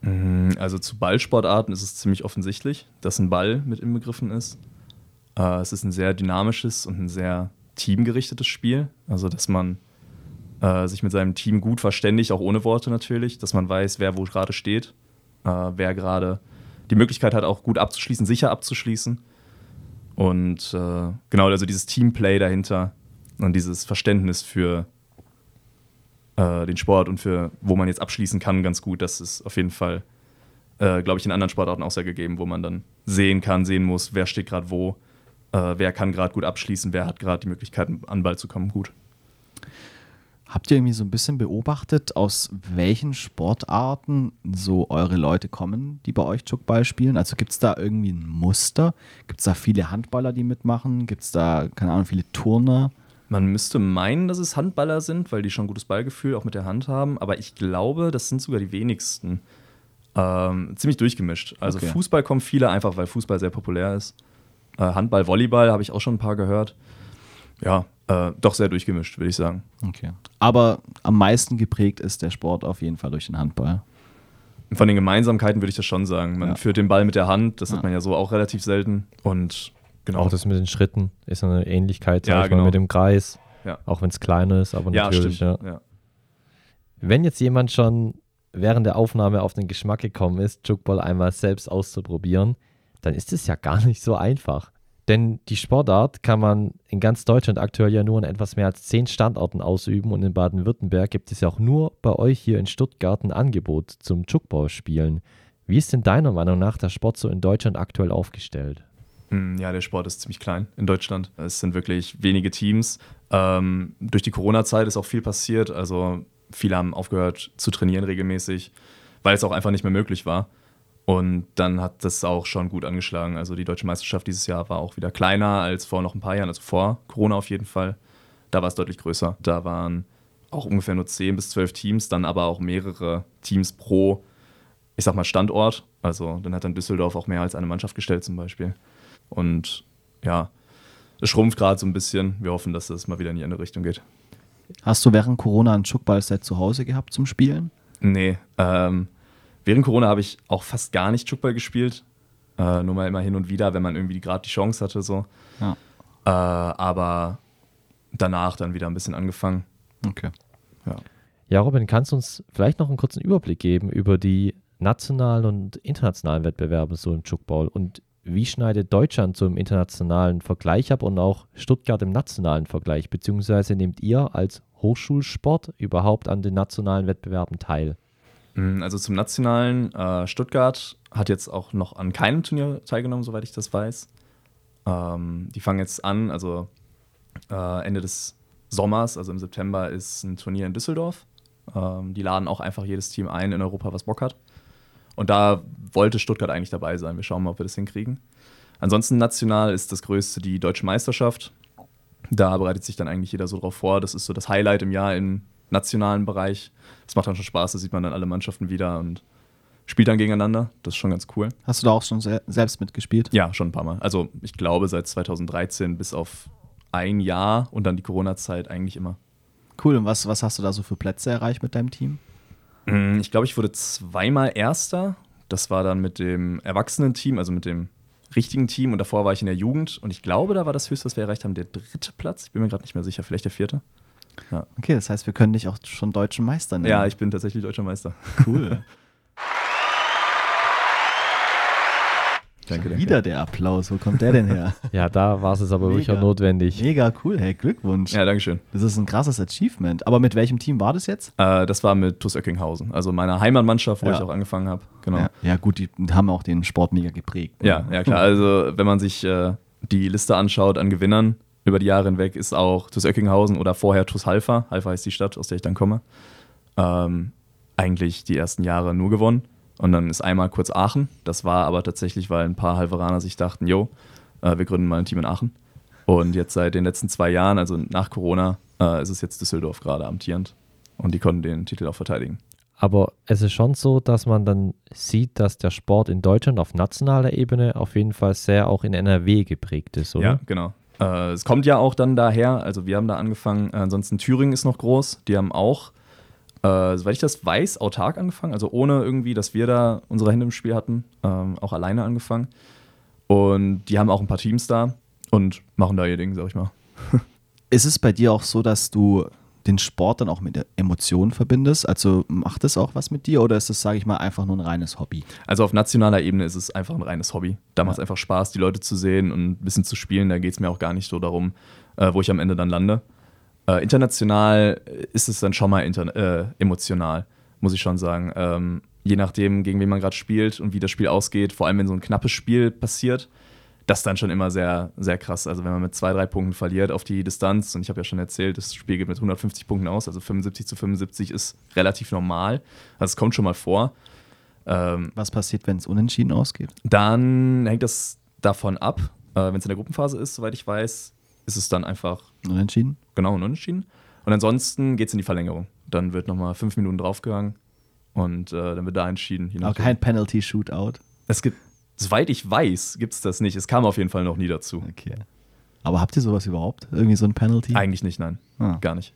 S3: Mm, Also zu Ballsportarten ist es ziemlich offensichtlich, dass ein Ball mit inbegriffen ist. Äh, es ist ein sehr dynamisches und ein sehr teamgerichtetes Spiel. Also, dass man äh, sich mit seinem Team gut verständigt, auch ohne Worte natürlich, dass man weiß, wer wo gerade steht, äh, wer gerade die Möglichkeit hat, auch gut abzuschließen, sicher abzuschließen. Und äh, genau, also dieses Teamplay dahinter und dieses Verständnis für äh, den Sport und für wo man jetzt abschließen kann, ganz gut. Das ist auf jeden Fall, äh, glaube ich, in anderen Sportarten auch sehr gegeben, wo man dann sehen kann, sehen muss, wer steht gerade wo, äh, wer kann gerade gut abschließen, wer hat gerade die Möglichkeit, an Ball zu kommen, gut.
S1: Habt ihr irgendwie so ein bisschen beobachtet, aus welchen Sportarten so eure Leute kommen, die bei euch Chuckball spielen? Also gibt es da irgendwie ein Muster? Gibt es da viele Handballer, die mitmachen? Gibt es da, keine Ahnung, viele Turner?
S3: Man müsste meinen, dass es Handballer sind, weil die schon ein gutes Ballgefühl auch mit der Hand haben, aber ich glaube, das sind sogar die wenigsten. Ähm, ziemlich durchgemischt. Also
S1: Okay.
S3: Fußball kommen viele einfach, weil Fußball sehr populär ist. Äh, Handball, Volleyball habe ich auch schon ein paar gehört. Ja, äh, doch sehr durchgemischt, würde ich sagen.
S1: Okay. Aber am meisten geprägt ist der Sport auf jeden Fall durch den Handball.
S3: Von den Gemeinsamkeiten würde ich das schon sagen. Man
S1: Ja.
S3: führt den Ball mit der Hand, das
S1: Ja.
S3: hat man ja so auch relativ selten. Und genau.
S2: Auch das mit den Schritten ist eine Ähnlichkeit,
S3: Ja, genau.
S2: mit dem Kreis.
S3: Ja.
S2: Auch wenn es kleiner ist, aber
S3: ja,
S2: natürlich.
S3: stimmt.
S2: Ja.
S3: Ja.
S2: Wenn jetzt jemand schon während der Aufnahme auf den Geschmack gekommen ist, Jukball einmal selbst auszuprobieren, dann ist es ja gar nicht so einfach. Denn die Sportart kann man in ganz Deutschland aktuell ja nur an etwas mehr als zehn Standorten ausüben und in Baden-Württemberg gibt es ja auch nur bei euch hier in Stuttgart ein Angebot zum Jukball-Spielen. Wie ist denn deiner Meinung nach der Sport so in Deutschland aktuell aufgestellt?
S3: Hm, Ja, der Sport ist ziemlich klein in Deutschland. Es sind wirklich wenige Teams. Ähm, durch die Corona-Zeit ist auch viel passiert. Also viele haben aufgehört zu trainieren regelmäßig, weil es auch einfach nicht mehr möglich war. Und dann hat das auch schon gut angeschlagen. Also die deutsche Meisterschaft dieses Jahr war auch wieder kleiner als vor noch ein paar Jahren, also vor Corona auf jeden Fall. Da war es deutlich größer. Da waren auch ungefähr nur 10 bis 12 Teams, dann aber auch mehrere Teams pro, ich sag mal, Standort. Also dann hat dann Düsseldorf auch mehr als eine Mannschaft gestellt zum Beispiel. Und ja, es schrumpft gerade so ein bisschen. Wir hoffen, dass es mal wieder in die andere Richtung geht.
S1: Hast du während Corona ein Chuckball-Set zu Hause gehabt zum Spielen?
S3: Nee, ähm, während Corona habe ich auch fast gar nicht Chuckball gespielt. Äh, nur mal immer hin und wieder, wenn man irgendwie gerade die Chance hatte. So.
S1: Ja.
S3: Äh, aber danach dann wieder ein bisschen angefangen.
S1: Okay.
S3: Ja.
S2: Ja, Robin, kannst du uns vielleicht noch einen kurzen Überblick geben über die nationalen und internationalen Wettbewerbe so im Jukball und wie schneidet Deutschland so im internationalen Vergleich ab und auch Stuttgart im nationalen Vergleich? Beziehungsweise nehmt ihr als Hochschulsport überhaupt an den nationalen Wettbewerben teil?
S3: Mm, Also zum nationalen, äh, Stuttgart hat jetzt auch noch an keinem Turnier teilgenommen, soweit ich das weiß. Ähm, die fangen jetzt an, also äh, Ende des Sommers, also im September, ist ein Turnier in Düsseldorf. Ähm, die laden auch einfach jedes Team ein in Europa, was Bock hat. Und da wollte Stuttgart eigentlich dabei sein. Wir schauen mal, ob wir das hinkriegen. Ansonsten national ist das größte die deutsche Meisterschaft. Da bereitet sich dann eigentlich jeder so drauf vor. Das ist so das Highlight im Jahr im nationalen Bereich. Das macht dann schon Spaß, da sieht man dann alle Mannschaften wieder und spielt dann gegeneinander. Das ist schon ganz cool.
S1: Hast du da auch schon se selbst mitgespielt?
S3: Ja, schon ein paar Mal. Also ich glaube seit 2013 bis auf ein Jahr und dann die Corona-Zeit eigentlich immer.
S1: Cool. Und was, was hast du da so für Plätze erreicht mit deinem Team?
S3: Mm, Ich glaube, ich wurde zweimal Erster. Das war dann mit dem Erwachsenen-Team, also mit dem richtigen Team. Und davor war ich in der Jugend. Und ich glaube, da war das höchste, was wir erreicht haben, der dritte Platz. Ich bin mir gerade nicht mehr sicher. Vielleicht der vierte.
S1: Okay, das heißt, wir können dich auch schon deutschen Meister nennen.
S3: Ja, ich bin tatsächlich deutscher Meister.
S1: cool.
S3: Danke, danke.
S1: Wieder der Applaus. Wo kommt der denn her?
S2: Ja, da war es jetzt aber wirklich auch notwendig.
S1: Mega cool. Hey, Glückwunsch.
S3: Ja, danke schön.
S1: Das ist ein krasses Achievement. Aber mit welchem Team war das jetzt?
S3: Äh, das war mit TuS Oeckinghausen, also meiner Heimatmannschaft, wo
S1: Ja.
S3: ich auch angefangen habe. Genau.
S1: Ja,
S3: Ja.
S1: ja, gut, die haben auch den Sport mega geprägt.
S3: ja, klar. Also, wenn man sich äh, die Liste anschaut an Gewinnern über die Jahre hinweg, ist auch TuS Oeckinghausen oder vorher TuS Halfa, Halfa heißt die Stadt, aus der ich dann komme, ähm, eigentlich die ersten Jahre nur gewonnen. Und dann ist einmal kurz Aachen. Das war aber tatsächlich, weil ein paar Halveraner sich dachten, jo, äh, wir gründen mal ein Team in Aachen. Und jetzt seit den letzten zwei Jahren, also nach Corona, äh, ist es jetzt Düsseldorf gerade amtierend. Und die konnten den Titel auch verteidigen.
S2: Aber es ist schon so, dass man dann sieht, dass der Sport in Deutschland auf nationaler Ebene auf jeden Fall sehr auch in NRW geprägt ist, oder?
S3: Ja, genau. Äh, es kommt ja auch dann daher, also wir haben da angefangen, äh, ansonsten Thüringen ist noch groß, die haben auch, äh, soweit ich das weiß, autark angefangen, also ohne irgendwie, dass wir da unsere Hände im Spiel hatten, ähm, auch alleine angefangen. Und die haben auch ein paar Teams da und machen da ihr Ding, sag ich mal.
S1: Ist es bei dir auch so, dass du den Sport dann auch mit der Emotion verbindest? Also macht es auch was mit dir oder ist es, sage ich mal, einfach nur ein reines Hobby?
S3: Also auf nationaler Ebene ist es einfach ein reines Hobby. Da macht es einfach Spaß, die Leute zu sehen und ein bisschen zu spielen. Da geht es mir auch gar nicht so darum, äh, wo ich am Ende dann lande. Äh, international ist es dann schon mal äh, emotional, muss ich schon sagen. Ähm, je nachdem, gegen wen man gerade spielt und wie das Spiel ausgeht, vor allem wenn so ein knappes Spiel passiert, das ist dann schon immer sehr, sehr krass. Also wenn man mit zwei, drei Punkten verliert auf die Distanz, und ich habe ja schon erzählt, das Spiel geht mit 150 Punkten aus, also 75 zu 75 ist relativ normal. Also es kommt schon mal vor.
S1: Ähm, Was passiert, wenn es unentschieden ausgeht?
S3: Dann hängt das davon ab. Äh, wenn es in der Gruppenphase ist, soweit ich weiß, ist es dann einfach
S1: unentschieden.
S3: Genau, unentschieden. Und ansonsten geht es in die Verlängerung. Dann wird nochmal fünf Minuten draufgegangen und äh, dann wird da entschieden.
S1: Aber kein Penalty-Shootout.
S3: Es gibt Soweit ich weiß, gibt es das nicht. Es kam auf jeden Fall noch nie dazu.
S1: Okay. Aber habt ihr sowas überhaupt? Irgendwie so ein Penalty?
S3: Eigentlich nicht, nein. Ah. Gar nicht.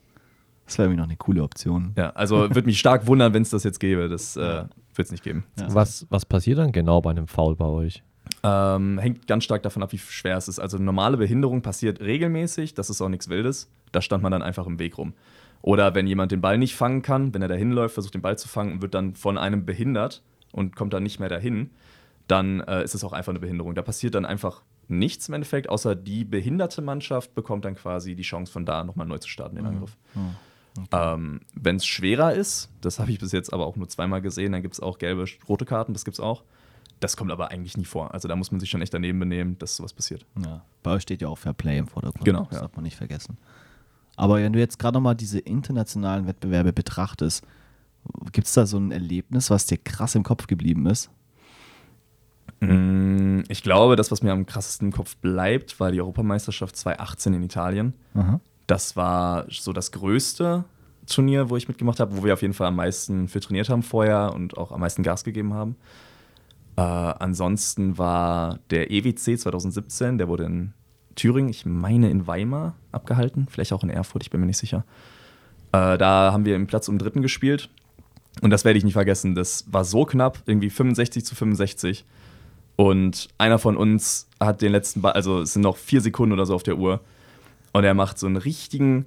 S1: Das wäre irgendwie noch eine coole Option.
S3: Ja, also würde mich stark wundern, wenn es das jetzt gäbe. Das äh, wird es nicht geben.
S2: Ja. Was, was passiert dann genau bei einem Foul bei euch?
S3: Ähm, hängt ganz stark davon ab, wie schwer es ist. Also normale Behinderung passiert regelmäßig, das ist auch nichts Wildes. Da stand man dann einfach im Weg rum. Oder wenn jemand den Ball nicht fangen kann, wenn er da hinläuft, versucht den Ball zu fangen und wird dann von einem behindert und kommt dann nicht mehr dahin, dann äh, ist es auch einfach eine Behinderung. Da passiert dann einfach nichts im Endeffekt, außer die behinderte Mannschaft bekommt dann quasi die Chance, von da nochmal neu zu starten, den mhm. Angriff. Mhm. Okay. Ähm, Wenn es schwerer ist, das habe ich bis jetzt aber auch nur zweimal gesehen, dann gibt es auch gelbe, rote Karten, das gibt es auch. Das kommt aber eigentlich nie vor. Also da muss man sich schon echt daneben benehmen, dass sowas passiert.
S1: Ja. Bei euch steht ja auch Fair Play im Vordergrund.
S3: Genau.
S1: Das ja. darf man nicht vergessen. Aber wenn du jetzt gerade nochmal diese internationalen Wettbewerbe betrachtest, gibt es da so ein Erlebnis, was dir krass im Kopf geblieben ist?
S3: Mm, ich glaube, das, was mir am krassesten im Kopf bleibt, war die Europameisterschaft 2018 in Italien. Aha. Das war so das größte Turnier, wo ich mitgemacht habe, wo wir auf jeden Fall am meisten für trainiert haben vorher und auch am meisten Gas gegeben haben. Äh, ansonsten war der EWC 2017, der wurde in Thüringen, ich meine in Weimar abgehalten, vielleicht auch in Erfurt, ich bin mir nicht sicher. Äh, da haben wir im Platz um Dritten gespielt und das werde ich nicht vergessen. Das war so knapp, irgendwie 65 zu 65. Und einer von uns hat den letzten Ball, also es sind noch vier Sekunden oder so auf der Uhr. Und er macht so einen richtigen,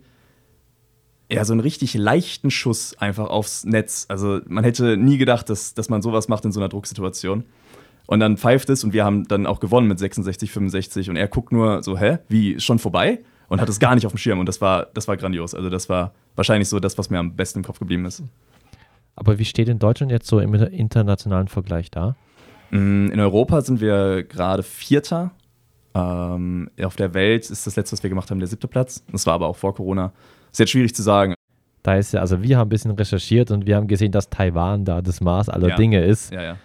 S3: ja, so einen richtig leichten Schuss einfach aufs Netz. Also man hätte nie gedacht, dass, dass man sowas macht in so einer Drucksituation. Und dann pfeift es und wir haben dann auch gewonnen mit 66, 65. Und er guckt nur so, hä, wie, schon vorbei? Und hat es gar nicht auf dem Schirm. Und das war, das war grandios. Also das war wahrscheinlich so das, was mir am besten im Kopf geblieben ist.
S2: Aber wie steht in Deutschland jetzt so im internationalen Vergleich da?
S3: Mm, in Europa sind wir gerade Vierter. Ähm, auf der Welt ist das letzte, was wir gemacht haben, der siebte Platz. Das war aber auch vor Corona. Ist jetzt schwierig zu sagen.
S2: Da ist ja, also wir haben ein bisschen recherchiert und wir haben gesehen, dass Taiwan da das Maß aller
S3: ja.
S2: Dinge ist.
S3: Ja, ja.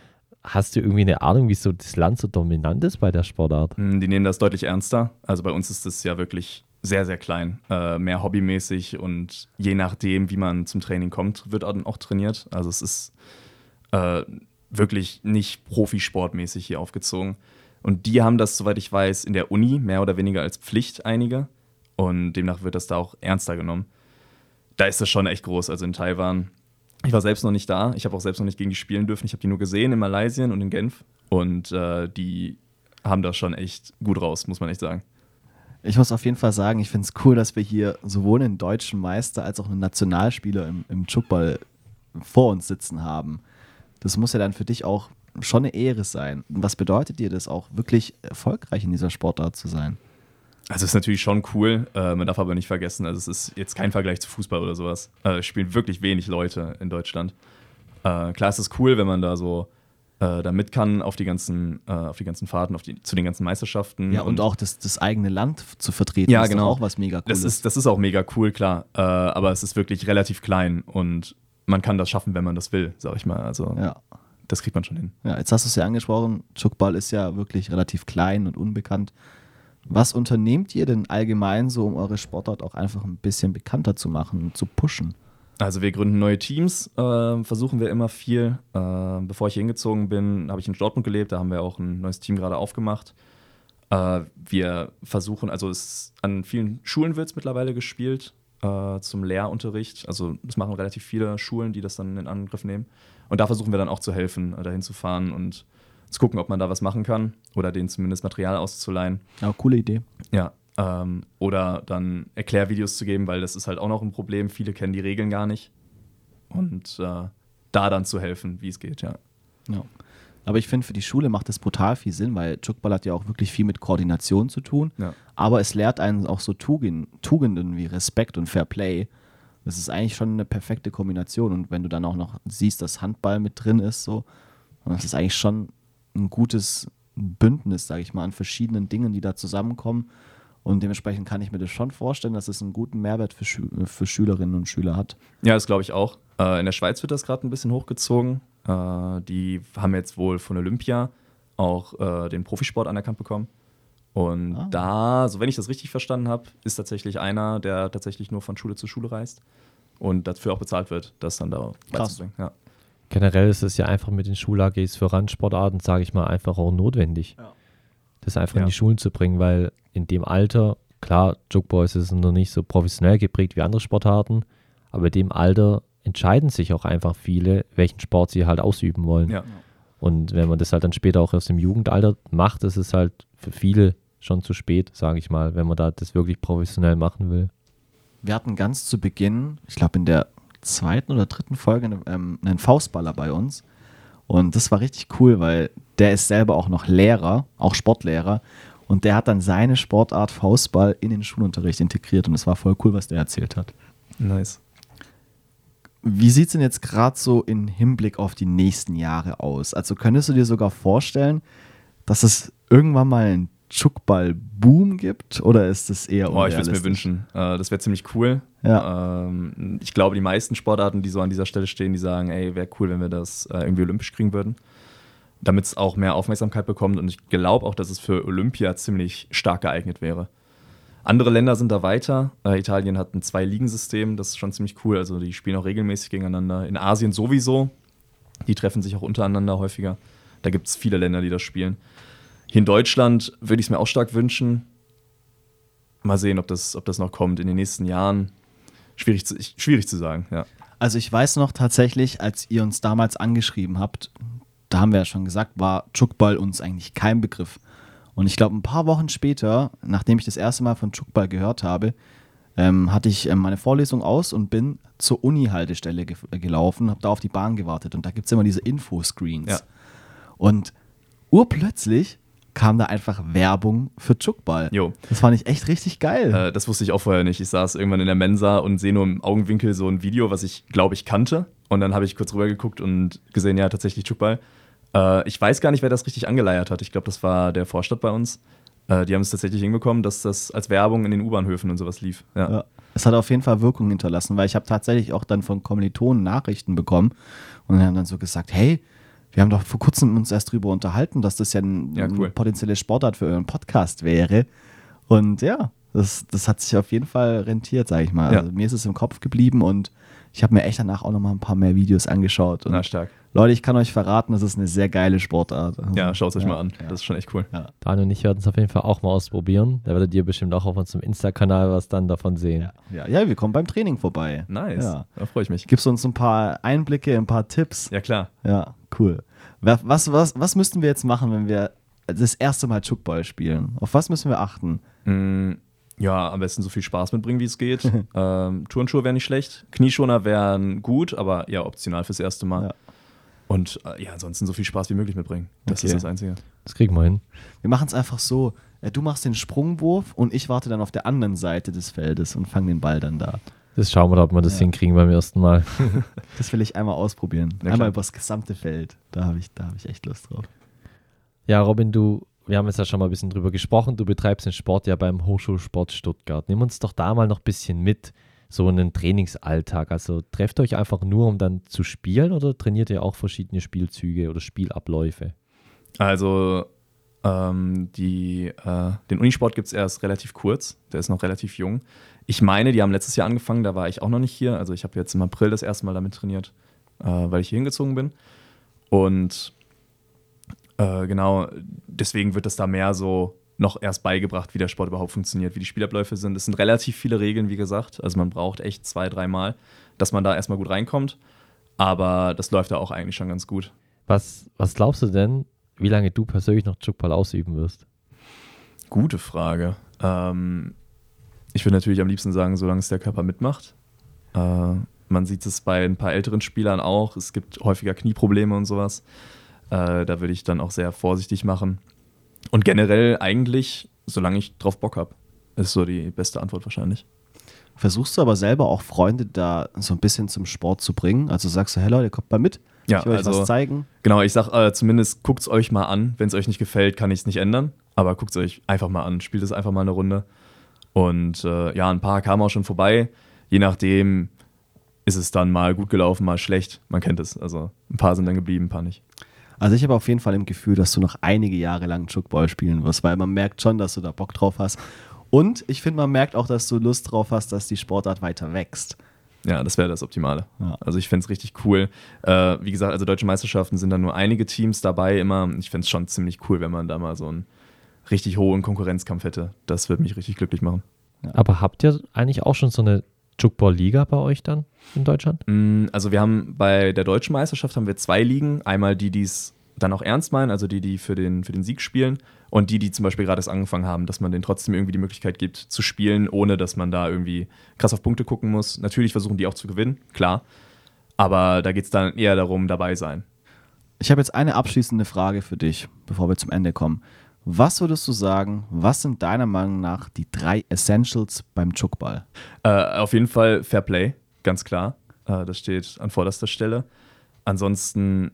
S2: Hast du irgendwie eine Ahnung, wieso das Land so dominant ist bei der Sportart?
S3: Mm, die nehmen das deutlich ernster. Also bei uns ist das ja wirklich sehr, sehr klein. Äh, mehr hobbymäßig und je nachdem, wie man zum Training kommt, wird auch trainiert. Also es ist äh, wirklich nicht profisportmäßig hier aufgezogen. Und die haben das, soweit ich weiß, in der Uni mehr oder weniger als Pflicht einige. Und demnach wird das da auch ernster genommen. Da ist das schon echt groß. Also in Taiwan, ich war selbst noch nicht da. Ich habe auch selbst noch nicht gegen die spielen dürfen. Ich habe die nur gesehen in Malaysia und in Genf. Und äh, die haben das schon echt gut raus, muss man echt sagen.
S1: Ich muss auf jeden Fall sagen, ich finde es cool, dass wir hier sowohl einen deutschen Meister als auch einen Nationalspieler im, im Chukball vor uns sitzen haben. Das muss ja dann für dich auch schon eine Ehre sein. was bedeutet dir das auch, wirklich erfolgreich in dieser Sportart zu sein?
S3: Also es ist natürlich schon cool, äh, man darf aber nicht vergessen, also es ist jetzt kein Vergleich zu Fußball oder sowas. Äh, es spielen wirklich wenig Leute in Deutschland. Äh, klar ist es cool, wenn man da so äh, da mit kann auf die ganzen, äh, auf die ganzen Fahrten, auf die, zu den ganzen Meisterschaften.
S1: Ja, und, und auch das, das eigene Land zu vertreten,
S3: ja, ist genau.
S1: auch was mega cool.
S3: Das ist, das ist auch mega cool, klar. Äh, aber es ist wirklich relativ klein und man kann das schaffen, wenn man das will, sag ich mal. Also
S1: ja.
S3: das kriegt man schon hin.
S1: Ja, jetzt hast du es ja angesprochen, Chukball ist ja wirklich relativ klein und unbekannt. Was unternehmt ihr denn allgemein so, um eure Sportart auch einfach ein bisschen bekannter zu machen und zu pushen?
S3: Also wir gründen neue Teams, äh, versuchen wir immer viel. Äh, bevor ich hier hingezogen bin, habe ich in Dortmund gelebt, da haben wir auch ein neues Team gerade aufgemacht. Äh, wir versuchen, also es, an vielen Schulen wird es mittlerweile gespielt äh, zum Lehrunterricht. Also das machen relativ viele Schulen, die das dann in Angriff nehmen. Und da versuchen wir dann auch zu helfen, äh, dahin zu fahren und zu gucken, ob man da was machen kann oder denen zumindest Material auszuleihen.
S1: Ja, coole Idee.
S3: Ja, ähm, oder dann Erklärvideos zu geben, weil das ist halt auch noch ein Problem. Viele kennen die Regeln gar nicht. Und äh, da dann zu helfen, wie es geht, ja.
S1: Ja. Aber ich finde, für die Schule macht das brutal viel Sinn, weil Jukball hat ja auch wirklich viel mit Koordination zu tun.
S3: Ja.
S1: Aber es lehrt einen auch so Tugend, Tugenden wie Respekt und Fair Play. Das ist eigentlich schon eine perfekte Kombination. Und wenn du dann auch noch siehst, dass Handball mit drin ist, so, dann ist eigentlich schon ein gutes Bündnis, sage ich mal, an verschiedenen Dingen, die da zusammenkommen. Und dementsprechend kann ich mir das schon vorstellen, dass es einen guten Mehrwert für, Schü für Schülerinnen und Schüler hat.
S3: Ja, das glaube ich auch. Äh, in der Schweiz wird das gerade ein bisschen hochgezogen. Äh, die haben jetzt wohl von Olympia auch äh, den Profisport anerkannt bekommen. Und
S1: Ah.
S3: da, so wenn ich das richtig verstanden habe, ist tatsächlich einer, der tatsächlich nur von Schule zu Schule reist und dafür auch bezahlt wird, das dann da beizubringen. Ja.
S2: Generell ist es ja einfach mit den Schul-AGs für Randsportarten, sage ich mal, einfach auch notwendig.
S1: Ja.
S2: Das einfach in
S3: Ja.
S2: die Schulen zu bringen, weil in dem Alter, klar, Jukeboys ist noch nicht so professionell geprägt wie andere Sportarten, aber in dem Alter entscheiden sich auch einfach viele, welchen Sport sie halt ausüben wollen.
S3: Ja.
S2: Und wenn man das halt dann später auch erst im Jugendalter macht, ist es halt für viele schon zu spät, sage ich mal, wenn man da das wirklich professionell machen will.
S1: Wir hatten ganz zu Beginn, ich glaube in der zweiten oder dritten Folge, ähm, einen Faustballer bei uns. Und das war richtig cool, weil der ist selber auch noch Lehrer, auch Sportlehrer. Und der hat dann seine Sportart Faustball in den Schulunterricht integriert. Und es war voll cool, was der erzählt hat.
S3: Nice.
S1: Wie sieht es denn jetzt gerade so im Hinblick auf die nächsten Jahre aus? Also könntest du dir sogar vorstellen, dass es irgendwann mal einen Chuckball-Boom gibt? Oder ist das eher
S3: Oh, ich würde es mir wünschen. Äh, das wäre ziemlich cool.
S1: Ja.
S3: Ähm, ich glaube, die meisten Sportarten, die so an dieser Stelle stehen, die sagen, ey, wäre cool, wenn wir das äh, irgendwie olympisch kriegen würden. Damit es auch mehr Aufmerksamkeit bekommt. Und ich glaube auch, dass es für Olympia ziemlich stark geeignet wäre. Andere Länder sind da weiter. Äh, Italien hat ein Zwei-Ligen-System, das ist schon ziemlich cool. Also die spielen auch regelmäßig gegeneinander. In Asien sowieso. Die treffen sich auch untereinander häufiger. Da gibt es viele Länder, die das spielen. Hier in Deutschland würde ich es mir auch stark wünschen. Mal sehen, ob das, ob das noch kommt in den nächsten Jahren. Schwierig zu, schwierig zu sagen, ja.
S1: Also ich weiß noch tatsächlich, als ihr uns damals angeschrieben habt, da haben wir ja schon gesagt, war Chuckball uns eigentlich kein Begriff. Und ich glaube, ein paar Wochen später, nachdem ich das erste Mal von Chuckball gehört habe, ähm, hatte ich ähm, meine Vorlesung aus und bin zur Uni-Haltestelle ge äh, gelaufen, habe da auf die Bahn gewartet und da gibt es immer diese Infoscreens.
S3: Ja.
S1: Und urplötzlich kam da einfach Werbung für Chuckball.
S3: Jo.
S1: Das fand ich echt richtig geil.
S3: Äh, das wusste ich auch vorher nicht. Ich saß irgendwann in der Mensa und sehe nur im Augenwinkel so ein Video, was ich, glaube ich, kannte. Und dann habe ich kurz rübergeguckt und gesehen, ja, tatsächlich Chuckball. Äh, ich weiß gar nicht, wer das richtig angeleiert hat. Ich glaube, das war der Vorstand bei uns. Äh, die haben es tatsächlich hinbekommen, dass das als Werbung in den U-Bahnhöfen und sowas lief. Ja.
S1: Ja. Es hat auf jeden Fall Wirkung hinterlassen, weil ich habe tatsächlich auch dann von Kommilitonen Nachrichten bekommen und die haben dann so gesagt, hey, wir haben doch vor kurzem uns erst drüber unterhalten, dass das ja ein,
S3: Ja, cool.
S1: ein potenzielle Sportart für euren Podcast wäre. Und ja, das, das hat sich auf jeden Fall rentiert, sage ich mal.
S3: Ja.
S1: Also mir ist es im Kopf geblieben und ich habe mir echt danach auch noch mal ein paar mehr Videos angeschaut. Und
S3: Na, stark.
S1: Leute, ich kann euch verraten, das ist eine sehr geile Sportart. Also,
S3: Ja, schaut es euch
S1: ja,
S3: mal an.
S1: Ja.
S3: Das ist schon echt cool.
S1: ja.
S2: Daniel und ich werden es auf jeden Fall auch mal ausprobieren. Da werdet ihr bestimmt auch auf unserem Insta-Kanal was dann davon sehen.
S1: Ja. ja, wir kommen beim Training vorbei.
S3: Nice.
S1: Ja.
S3: Da freue ich mich.
S1: Gibst du uns ein paar Einblicke, ein paar Tipps?
S3: Ja, klar.
S1: Ja, cool. Wa- Was, was, was müssten wir jetzt machen, wenn wir das erste Mal Chuckball spielen? Auf was müssen wir achten?
S3: Mm, ja, am besten so viel Spaß mitbringen, wie es geht. ähm, Turnschuhe wären nicht schlecht. Knieschoner wären gut, aber ja, optional fürs erste Mal.
S1: Ja.
S3: Und äh, ja, ansonsten so viel Spaß wie möglich mitbringen. Das
S1: Okay.
S3: ist das Einzige.
S2: Das kriegen wir hin.
S1: Wir machen es einfach so: äh, Du machst den Sprungwurf und ich warte dann auf der anderen Seite des Feldes und fange den Ball dann da.
S2: Das schauen wir, ob wir das
S1: Ja.
S2: hinkriegen beim ersten Mal.
S1: Das will ich einmal ausprobieren.
S3: Ja,
S1: einmal übers gesamte Feld. Da habe ich, da hab ich echt Lust drauf.
S2: Ja, Robin, du, wir haben jetzt ja schon mal ein bisschen drüber gesprochen. Du betreibst den Sport ja beim Hochschulsport Stuttgart. Nimm uns doch da mal noch ein bisschen mit, so einen Trainingsalltag. Also trefft euch einfach nur, um dann zu spielen oder trainiert ihr auch verschiedene Spielzüge oder Spielabläufe?
S3: Also Ähm, die, äh, den Unisport gibt es erst relativ kurz, der ist noch relativ jung. Ich meine, die haben letztes Jahr angefangen, da war ich auch noch nicht hier. Also ich habe jetzt im April das erste Mal damit trainiert, äh, weil ich hier hingezogen bin. Und äh, genau, deswegen wird das da mehr so noch erst beigebracht, wie der Sport überhaupt funktioniert, wie die Spielabläufe sind. Es sind relativ viele Regeln, wie gesagt. Also man braucht echt zwei, dreimal, dass man da erstmal gut reinkommt. Aber das läuft da auch eigentlich schon ganz gut.
S2: Was, was glaubst du denn, wie lange du persönlich noch Jukball ausüben wirst?
S3: Gute Frage. Ähm, ich würde natürlich am liebsten sagen, solange es der Körper mitmacht. Äh, man sieht es bei ein paar älteren Spielern auch. Es gibt häufiger Knieprobleme und sowas. Äh, da würde ich dann auch sehr vorsichtig machen. Und generell eigentlich, solange ich drauf Bock habe, ist so die beste Antwort wahrscheinlich.
S1: Versuchst du aber selber auch Freunde da so ein bisschen zum Sport zu bringen? Also sagst du, hey Leute, kommt mal mit,
S3: Ja,
S1: ich will euch
S3: also-
S1: was zeigen.
S3: Genau, ich sag äh, zumindest guckt es euch mal an. Wenn es euch nicht gefällt, kann ich es nicht ändern. Aber guckt es euch einfach mal an. Spielt es einfach mal eine Runde. Und äh, ja, ein paar kamen auch schon vorbei. Je nachdem ist es dann mal gut gelaufen, mal schlecht. Man kennt es. Also ein paar sind dann geblieben, ein paar nicht.
S1: Also ich habe auf jeden Fall im Gefühl, dass du noch einige Jahre lang Jukball spielen wirst, weil man merkt schon, dass du da Bock drauf hast. Und ich finde, man merkt auch, dass du Lust drauf hast, dass die Sportart weiter wächst.
S3: Ja, das wäre das Optimale.
S1: Ja.
S3: Also ich fände es richtig cool. Äh, wie gesagt, also deutsche Meisterschaften sind dann nur einige Teams dabei immer. Ich fände es schon ziemlich cool, wenn man da mal so einen richtig hohen Konkurrenzkampf hätte. Das würde mich richtig glücklich machen.
S2: Aber habt ihr eigentlich auch schon so eine Jukball-Liga bei euch dann in Deutschland?
S3: Mm, Also wir haben bei der deutschen Meisterschaft haben wir zwei Ligen. Einmal die, die es dann auch ernst meinen, also die, die für den, für den Sieg spielen und die, die zum Beispiel gerade erst angefangen haben, dass man denen trotzdem irgendwie die Möglichkeit gibt zu spielen, ohne dass man da irgendwie krass auf Punkte gucken muss. Natürlich versuchen die auch zu gewinnen, klar. Aber da geht es dann eher darum, dabei sein.
S1: Ich habe jetzt eine abschließende Frage für dich, bevor wir zum Ende kommen. Was würdest du sagen, was sind deiner Meinung nach die drei Essentials beim Jukball?
S3: Äh, auf jeden Fall Fair Play, ganz klar. Äh, das steht an vorderster Stelle. Ansonsten,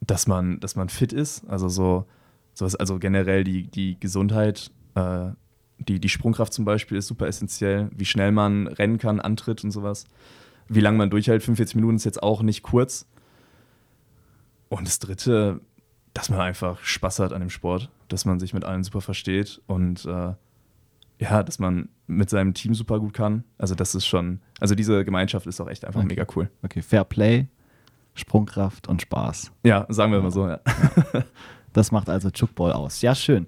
S3: dass man, dass man fit ist, also so, sowas, also generell die, die Gesundheit, äh, die, die Sprungkraft zum Beispiel ist super essentiell, wie schnell man rennen kann, antritt und sowas. Wie lange man durchhält, 45 Minuten ist jetzt auch nicht kurz. Und das dritte, dass man einfach Spaß hat an dem Sport, dass man sich mit allen super versteht und äh, ja, dass man mit seinem Team super gut kann. Also das ist schon, also diese Gemeinschaft ist auch echt einfach
S1: Okay.
S3: mega cool.
S1: Okay, Fair Play, Sprungkraft und Spaß.
S3: Ja, sagen wir mal so, ja.
S1: Das macht also Jukball aus. Ja, schön.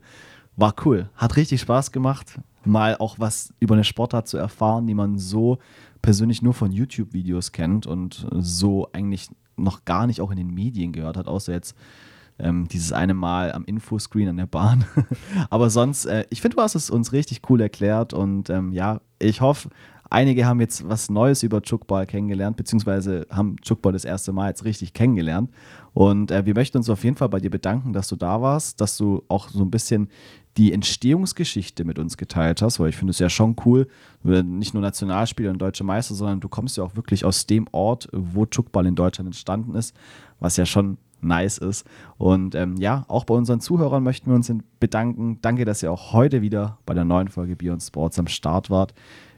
S1: War cool. Hat richtig Spaß gemacht, mal auch was über eine Sportart zu erfahren, die man so persönlich nur von YouTube-Videos kennt und so eigentlich noch gar nicht auch in den Medien gehört hat, außer jetzt ähm, dieses eine Mal am Infoscreen an der Bahn. Aber sonst, äh, ich finde, du hast es uns richtig cool erklärt und ähm, ja, ich hoffe, einige haben jetzt was Neues über Jukball kennengelernt, beziehungsweise haben Jukball das erste Mal jetzt richtig kennengelernt. Und äh, wir möchten uns auf jeden Fall bei dir bedanken, dass du da warst, dass du auch so ein bisschen die Entstehungsgeschichte mit uns geteilt hast, weil ich finde es ja schon cool, nicht nur Nationalspieler und deutsche Meister, sondern du kommst ja auch wirklich aus dem Ort, wo Jukball in Deutschland entstanden ist, was ja schon nice ist. Und ähm, ja, auch bei unseren Zuhörern möchten wir uns bedanken. Danke, dass ihr auch heute wieder bei der neuen Folge Beyond Sports am Start wart.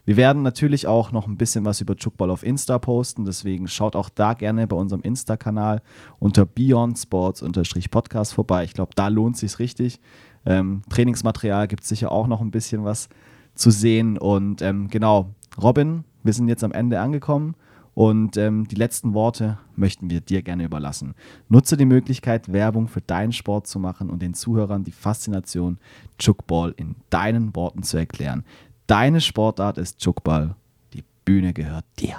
S1: Wir werden natürlich auch noch ein bisschen was über Jukball auf Insta posten, deswegen schaut auch da gerne bei unserem Insta-Kanal unter Beyond Sports-Podcast vorbei. Ich glaube, da lohnt sich richtig. Ähm, Trainingsmaterial gibt es sicher auch noch ein bisschen was zu sehen. Und ähm, genau, Robin, wir sind jetzt am Ende angekommen und ähm, die letzten Worte möchten wir dir gerne überlassen. Nutze die Möglichkeit, Werbung für deinen Sport zu machen und den Zuhörern die Faszination Jukball in deinen Worten zu erklären. Deine Sportart ist Jukball. Die Bühne gehört dir.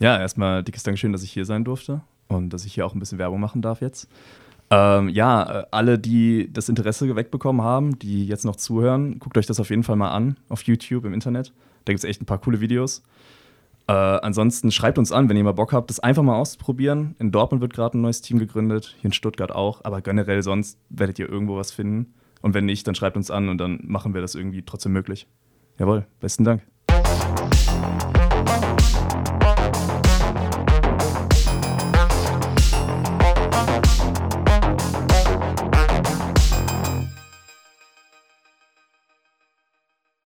S3: Ja, erstmal dickes Dankeschön, dass ich hier sein durfte und dass ich hier auch ein bisschen Werbung machen darf jetzt. Ähm, ja, äh, alle, die das Interesse geweckt bekommen haben, die jetzt noch zuhören, guckt euch das auf jeden Fall mal an auf YouTube, im Internet. Da gibt es echt ein paar coole Videos. Äh, ansonsten schreibt uns an, wenn ihr mal Bock habt, das einfach mal auszuprobieren. In Dortmund wird gerade ein neues Team gegründet, hier in Stuttgart auch, aber generell sonst werdet ihr irgendwo was finden. Und wenn nicht, dann schreibt uns an und dann machen wir das irgendwie trotzdem möglich. Jawohl, besten Dank.